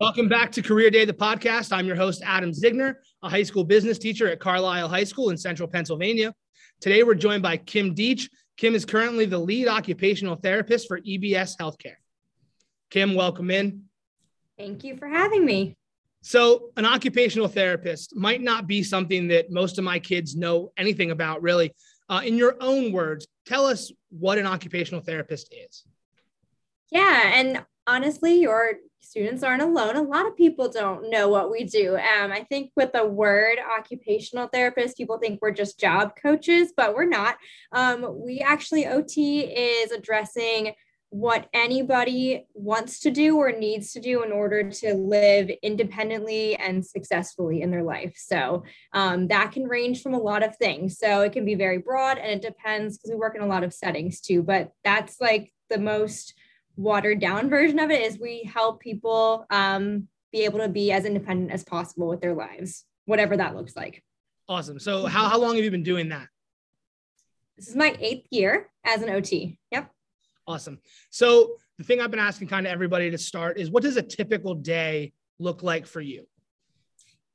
Welcome back to Career Day, the podcast. I'm your host, Adam Zigner, a high school business teacher at Carlisle High School in central Pennsylvania. Today, we're joined by Kim Duetsch. Kim is currently the lead occupational therapist for EBS Healthcare. Kim, welcome in. Thank you for having me. So, an occupational therapist might not be something that most of my kids know anything about, really. Uh, in your own words, tell us what an occupational therapist is. Yeah, and honestly, your students aren't alone. A lot of people don't know what we do. Um, I think with the word occupational therapist, people think we're just job coaches, but we're not. Um, we actually, OT is addressing what anybody wants to do or needs to do in order to live independently and successfully in their life. So um, that can range from a lot of things. So it can be very broad and it depends because we work in a lot of settings too, but that's like the most watered down version of it is we help people um, be able to be as independent as possible with their lives, whatever that looks like. Awesome. So how, how long have you been doing that? This is my eighth year as an OT. Yep. Awesome. So the thing I've been asking kind of everybody to start is what does a typical day look like for you?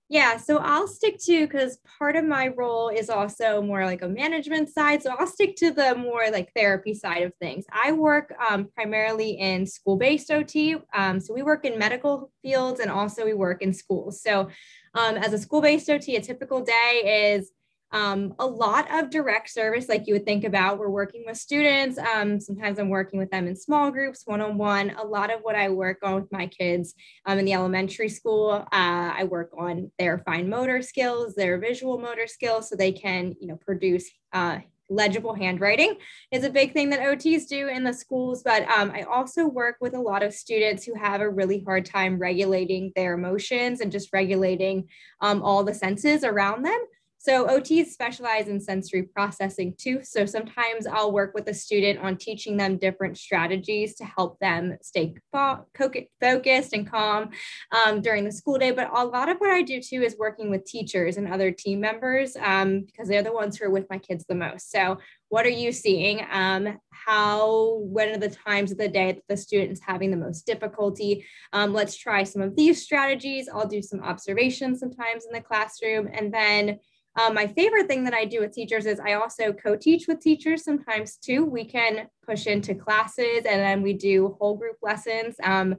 Yeah, so I'll stick to because part of my role is also more like a management side. So I'll stick to the more like therapy side of things. I work um, primarily in school based OT. Um, so we work in medical fields and also we work in schools. So um, as a school based OT, a typical day is um, a lot of direct service, like you would think about. We're working with students. Um, sometimes I'm working with them in small groups, one on one. A lot of what I work on with my kids um, in the elementary school, uh, I work on their fine motor skills, their visual motor skills, so they can, you know, produce. Uh, legible handwriting is a big thing that OTs do in the schools, but um, I also work with a lot of students who have a really hard time regulating their emotions and just regulating um, all the senses around them. So OTs specialize in sensory processing too. So sometimes I'll work with a student on teaching them different strategies to help them stay focused and calm um, during the school day. But a lot of what I do too is working with teachers and other team members um, because they're the ones who are with my kids the most. So what are you seeing? Um, how, when are the times of the day that the student's having the most difficulty? Um, let's try some of these strategies. I'll do some observations sometimes in the classroom and then um, my favorite thing that I do with teachers is I also co teach with teachers sometimes too. We can push into classes and then we do whole group lessons. Um,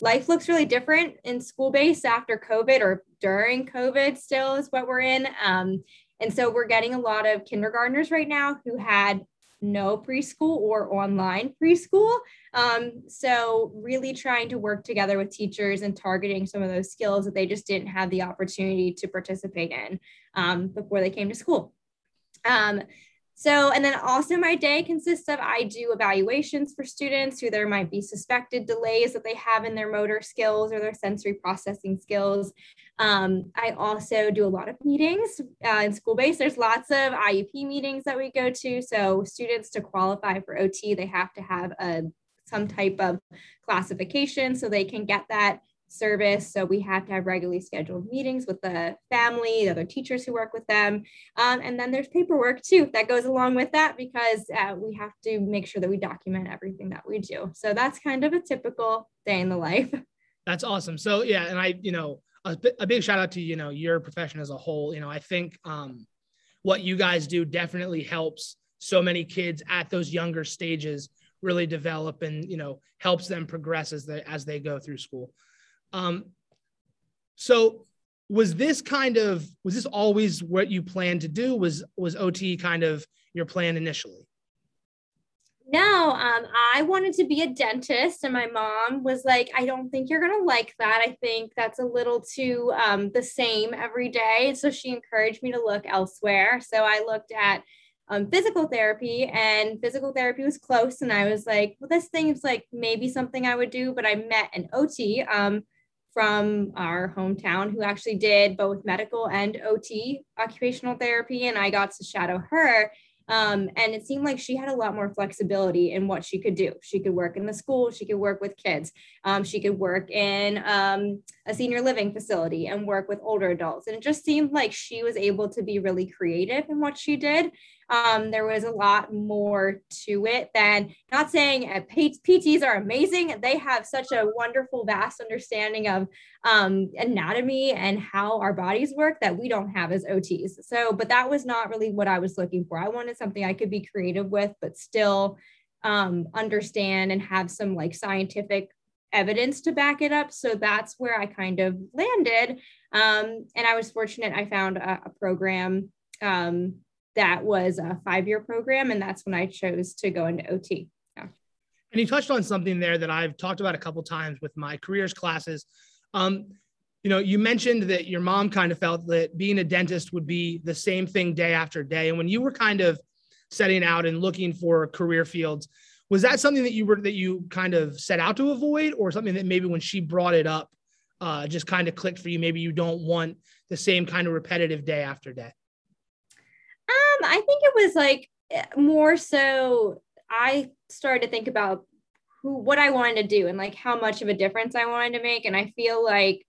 life looks really different in school based after COVID or during COVID, still is what we're in. Um, and so we're getting a lot of kindergartners right now who had no preschool or online preschool. Um, so, really trying to work together with teachers and targeting some of those skills that they just didn't have the opportunity to participate in um, before they came to school. Um, so, and then also my day consists of I do evaluations for students who there might be suspected delays that they have in their motor skills or their sensory processing skills. Um, I also do a lot of meetings uh, in school based. There's lots of IEP meetings that we go to. So, students to qualify for OT, they have to have a some type of classification so they can get that service. So we have to have regularly scheduled meetings with the family, the other teachers who work with them. Um, and then there's paperwork too that goes along with that because uh, we have to make sure that we document everything that we do. So that's kind of a typical day in the life. That's awesome. So yeah, and I, you know, a, a big shout out to, you know, your profession as a whole. You know, I think um, what you guys do definitely helps so many kids at those younger stages really develop and you know helps them progress as they as they go through school um, so was this kind of was this always what you planned to do? Was was OT kind of your plan initially? No, um, I wanted to be a dentist, and my mom was like, "I don't think you're gonna like that. I think that's a little too um, the same every day." So she encouraged me to look elsewhere. So I looked at um, physical therapy, and physical therapy was close, and I was like, "Well, this thing is like maybe something I would do." But I met an OT um, from our hometown who actually did both medical and OT occupational therapy, and I got to shadow her. Um, and it seemed like she had a lot more flexibility in what she could do. She could work in the school, she could work with kids, um, she could work in um, a senior living facility and work with older adults. And it just seemed like she was able to be really creative in what she did. Um, there was a lot more to it than not saying uh, PTs are amazing. They have such a wonderful, vast understanding of um, anatomy and how our bodies work that we don't have as OTs. So, but that was not really what I was looking for. I wanted something I could be creative with, but still um, understand and have some like scientific evidence to back it up. So that's where I kind of landed. Um, and I was fortunate, I found a, a program um, that was a five year program. And that's when I chose to go into OT. Yeah. And you touched on something there that I've talked about a couple times with my careers classes. Um, you know, you mentioned that your mom kind of felt that being a dentist would be the same thing day after day. And when you were kind of setting out and looking for career fields, was that something that you were that you kind of set out to avoid, or something that maybe when she brought it up, uh, just kind of clicked for you? Maybe you don't want the same kind of repetitive day after day. Um, I think it was like more so I started to think about who what I wanted to do and like how much of a difference I wanted to make. And I feel like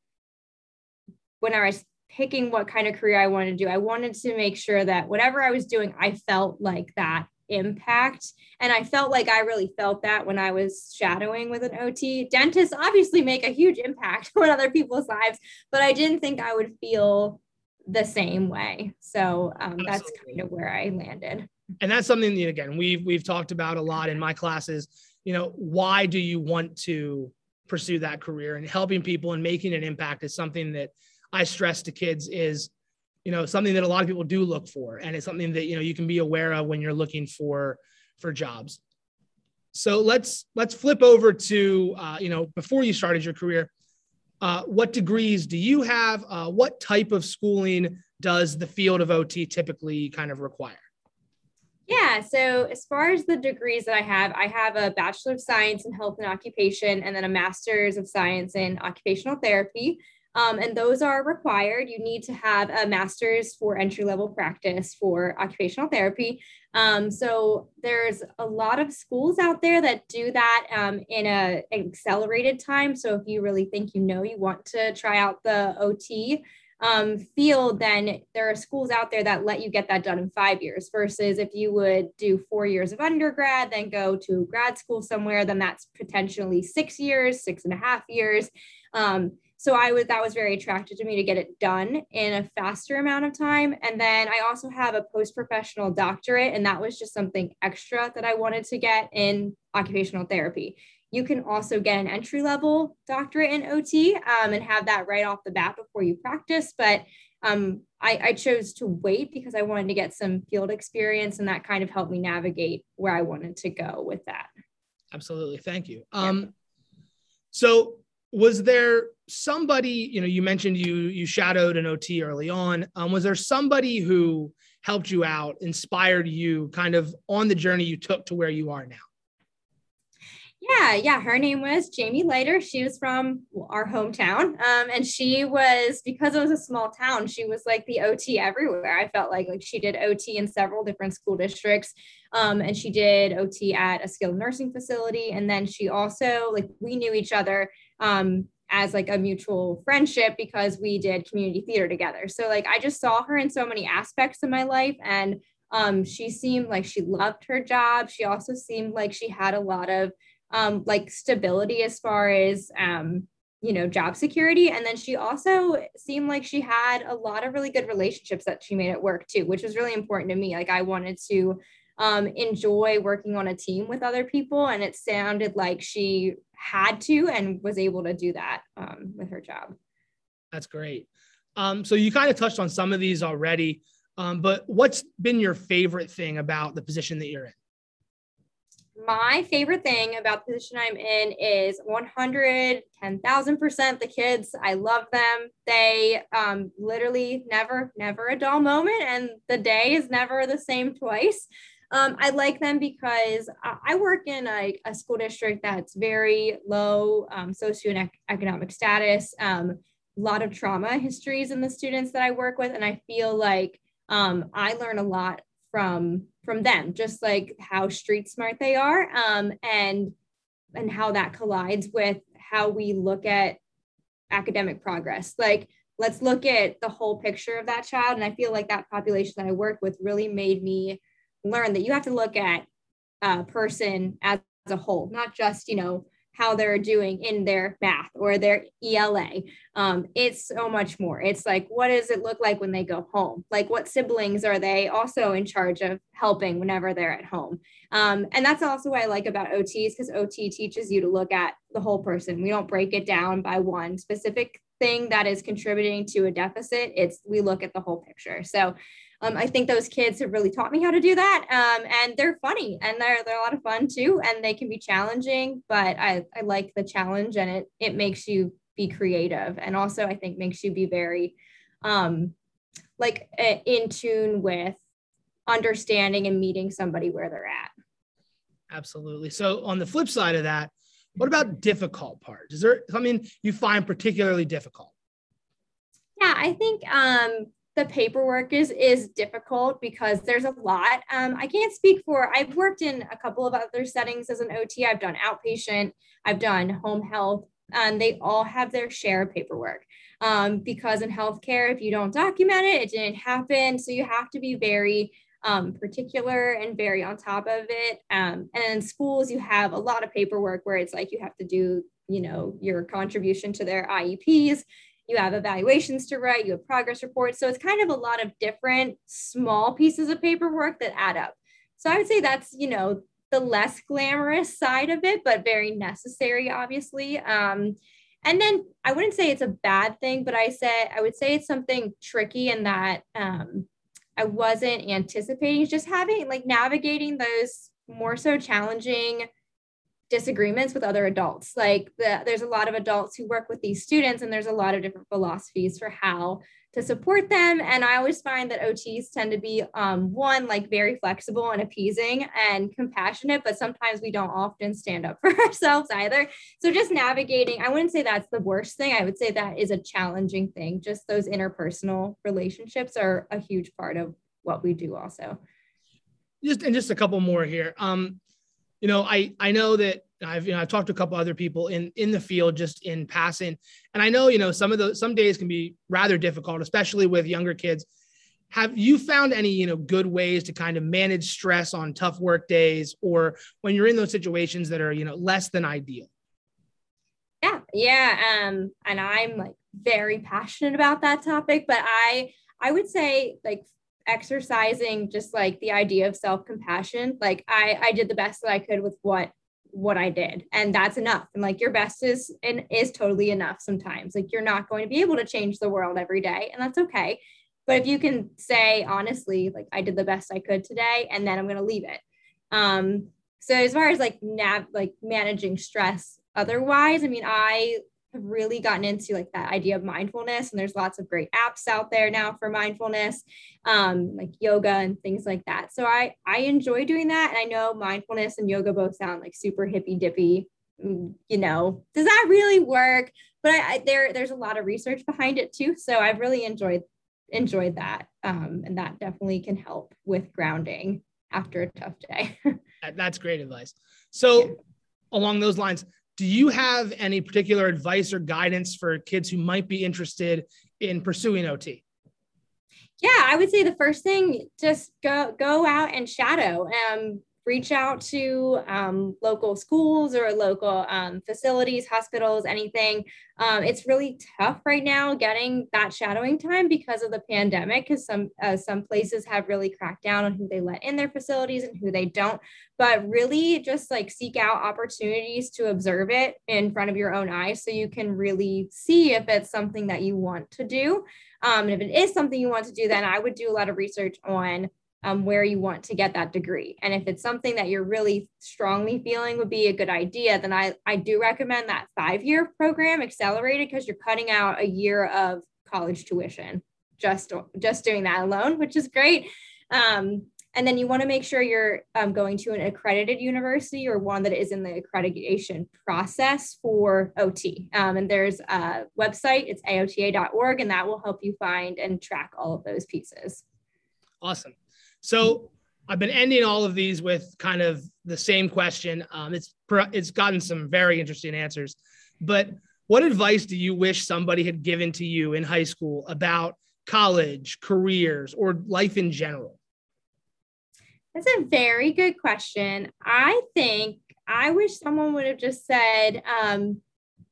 when I was picking what kind of career I wanted to do, I wanted to make sure that whatever I was doing, I felt like that impact. And I felt like I really felt that when I was shadowing with an OT. Dentists obviously make a huge impact on other people's lives, but I didn't think I would feel the same way. So um, that's kind of where I landed. And that's something that again we've we've talked about a lot in my classes. You know, why do you want to pursue that career and helping people and making an impact is something that I stress to kids is, you know, something that a lot of people do look for, and it's something that you know you can be aware of when you're looking for for jobs. So let's let's flip over to uh, you know before you started your career uh, what degrees do you have? Uh, what type of schooling does the field of OT typically kind of require? Yeah, so as far as the degrees that I have, I have a Bachelor of Science in Health and Occupation and then a Master's of Science in Occupational Therapy. Um, and those are required. You need to have a master's for entry level practice for occupational therapy. Um, so there's a lot of schools out there that do that um, in a accelerated time. So if you really think you know you want to try out the OT um, field, then there are schools out there that let you get that done in five years. Versus if you would do four years of undergrad, then go to grad school somewhere, then that's potentially six years, six and a half years. Um, so I was that was very attractive to me to get it done in a faster amount of time. And then I also have a post professional doctorate, and that was just something extra that I wanted to get in occupational therapy. You can also get an entry level doctorate in OT um, and have that right off the bat before you practice. But um, I, I, chose to wait because I wanted to get some field experience, and that kind of helped me navigate where I wanted to go with that. Absolutely, thank you. Um, yeah. So was there somebody you know you mentioned you you shadowed an ot early on. Um, was there somebody who helped you out inspired you kind of on the journey you took to where you are now? Yeah yeah. Her name was jamie leiter. She was from our hometown. Um, and she was because it was a small town she was like the ot everywhere. I felt like like she did ot in several different school districts. Um, and she did ot at a skilled nursing facility. And then she also like we knew each other um, as like a mutual friendship because we did community theater together. So like I just saw her in so many aspects of my life and um, she seemed like she loved her job. She also seemed like she had a lot of um, like stability as far as um, you know job security and then she also seemed like she had a lot of really good relationships that she made at work too which was really important to me like i wanted to um, enjoy working on a team with other people and it sounded like she had to and was able to do that um, with her job. That's great. Um, so you kind of touched on some of these already, um, but what's been your favorite thing about the position that you're in? My favorite thing about the position I'm in is 110,000% the kids. I love them. They um, literally never, never a dull moment, and the day is never the same twice. Um, I like them because I work in a, a school district that's very low um, socioeconomic status, um, a lot of trauma histories in the students that I work with, and I feel like um, I learn a lot from from them, just like how street smart they are, um, and and how that collides with how we look at academic progress. Like let's look at the whole picture of that child, and I feel like that population that I work with really made me learned that you have to look at a person as a whole, not just, you know, how they're doing in their math or their ELA. Um, it's so much more. It's like, what does it look like when they go home? Like, what siblings are they also in charge of helping whenever they're at home? Um, and that's also what I like about OTs because OT teaches you to look at the whole person. We don't break it down by one specific thing that is contributing to a deficit. It's we look at the whole picture. So um, I think those kids have really taught me how to do that. Um, and they're funny and they're, they're a lot of fun too. And they can be challenging, but I, I like the challenge and it, it makes you be creative. And also I think makes you be very um, like in tune with understanding and meeting somebody where they're at. Absolutely. So on the flip side of that, what about difficult parts? Is there something you find particularly difficult? Yeah, I think um, the paperwork is is difficult because there's a lot. Um, I can't speak for. I've worked in a couple of other settings as an OT. I've done outpatient. I've done home health, and they all have their share of paperwork. Um, because in healthcare, if you don't document it, it didn't happen. So you have to be very um, particular and very on top of it. Um, and in schools, you have a lot of paperwork where it's like you have to do, you know, your contribution to their IEPs you have evaluations to write, you have progress reports. So it's kind of a lot of different small pieces of paperwork that add up. So I would say that's, you know, the less glamorous side of it, but very necessary, obviously. Um, and then I wouldn't say it's a bad thing, but I said I would say it's something tricky in that um, I wasn't anticipating just having like navigating those more so challenging disagreements with other adults. Like the, there's a lot of adults who work with these students, and there's a lot of different philosophies for how to support them. And I always find that OTs tend to be um, one, like very flexible and appeasing and compassionate, but sometimes we don't often stand up for ourselves either. So just navigating, I wouldn't say that's the worst thing. I would say that is a challenging thing. Just those interpersonal relationships are a huge part of what we do also. Just and just a couple more here. Um, you know, I I know that I've you know I've talked to a couple other people in in the field just in passing, and I know you know some of the some days can be rather difficult, especially with younger kids. Have you found any you know good ways to kind of manage stress on tough work days, or when you're in those situations that are you know less than ideal? Yeah, yeah, um, and I'm like very passionate about that topic, but I I would say like exercising just like the idea of self-compassion like i i did the best that i could with what what i did and that's enough and like your best is and is totally enough sometimes like you're not going to be able to change the world every day and that's okay but if you can say honestly like i did the best i could today and then i'm going to leave it. Um so as far as like nav like managing stress otherwise i mean i have really gotten into like that idea of mindfulness and there's lots of great apps out there now for mindfulness um, like yoga and things like that. So i i enjoy doing that and i know mindfulness and yoga both sound like super hippy dippy mm, you know. Does that really work? But I, I, there there's a lot of research behind it too so i've really enjoyed enjoyed that um, and that definitely can help with grounding after a tough day. That's great advice. So yeah. along those lines do you have any particular advice or guidance for kids who might be interested in pursuing OT? Yeah, I would say the first thing just go go out and shadow. Um, reach out to um, local schools or local um, facilities, hospitals, anything. Um, it's really tough right now getting that shadowing time because of the pandemic, because some uh, some places have really cracked down on who they let in their facilities and who they don't. But really, just like seek out opportunities to observe it in front of your own eyes, so you can really see if it's something that you want to do. Um, and if it is something you want to do, then I would do a lot of research on um, where you want to get that degree. And if it's something that you're really strongly feeling would be a good idea, then I, I do recommend that five year program accelerated because you're cutting out a year of college tuition just, just doing that alone, which is great. Um, and then you want to make sure you're um, going to an accredited university or one that is in the accreditation process for OT. Um, and there's a website, it's aota.org, and that will help you find and track all of those pieces. Awesome. So I've been ending all of these with kind of the same question. Um, it's it's gotten some very interesting answers, but what advice do you wish somebody had given to you in high school about college, careers, or life in general? That's a very good question. I think I wish someone would have just said, um,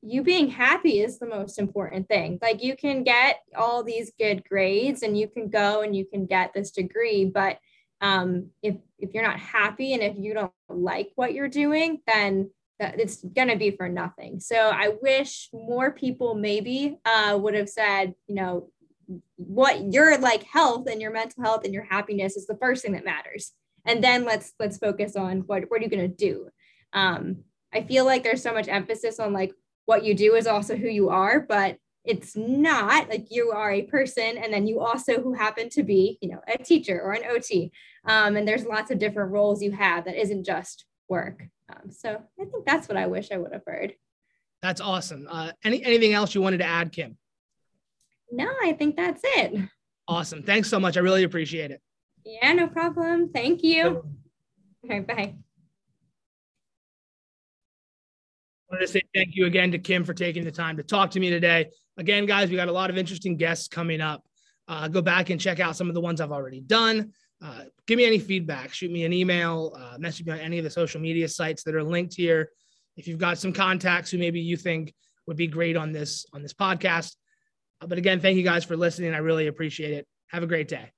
you being happy is the most important thing. Like you can get all these good grades and you can go and you can get this degree, but um, if if you're not happy and if you don't like what you're doing, then that it's gonna be for nothing. So I wish more people maybe uh, would have said, you know, what your like health and your mental health and your happiness is the first thing that matters, and then let's let's focus on what what are you gonna do. Um, I feel like there's so much emphasis on like what you do is also who you are, but it's not like you are a person and then you also who happen to be you know a teacher or an ot um, and there's lots of different roles you have that isn't just work. Um, so i think that's what i wish i would have heard. That's awesome. Uh, any anything else you wanted to add kim? No i think that's it. Awesome. Thanks so much. I really appreciate it. Yeah no problem. Thank you. All right bye wanted to say thank you again to Kim for taking the time to talk to me today. Again, guys, we got a lot of interesting guests coming up. Uh, go back and check out some of the ones I've already done. Uh, give me any feedback. Shoot me an email, uh, message me on any of the social media sites that are linked here. If you've got some contacts who maybe you think would be great on this on this podcast. Uh, but again, thank you guys for listening. I really appreciate it. Have a great day.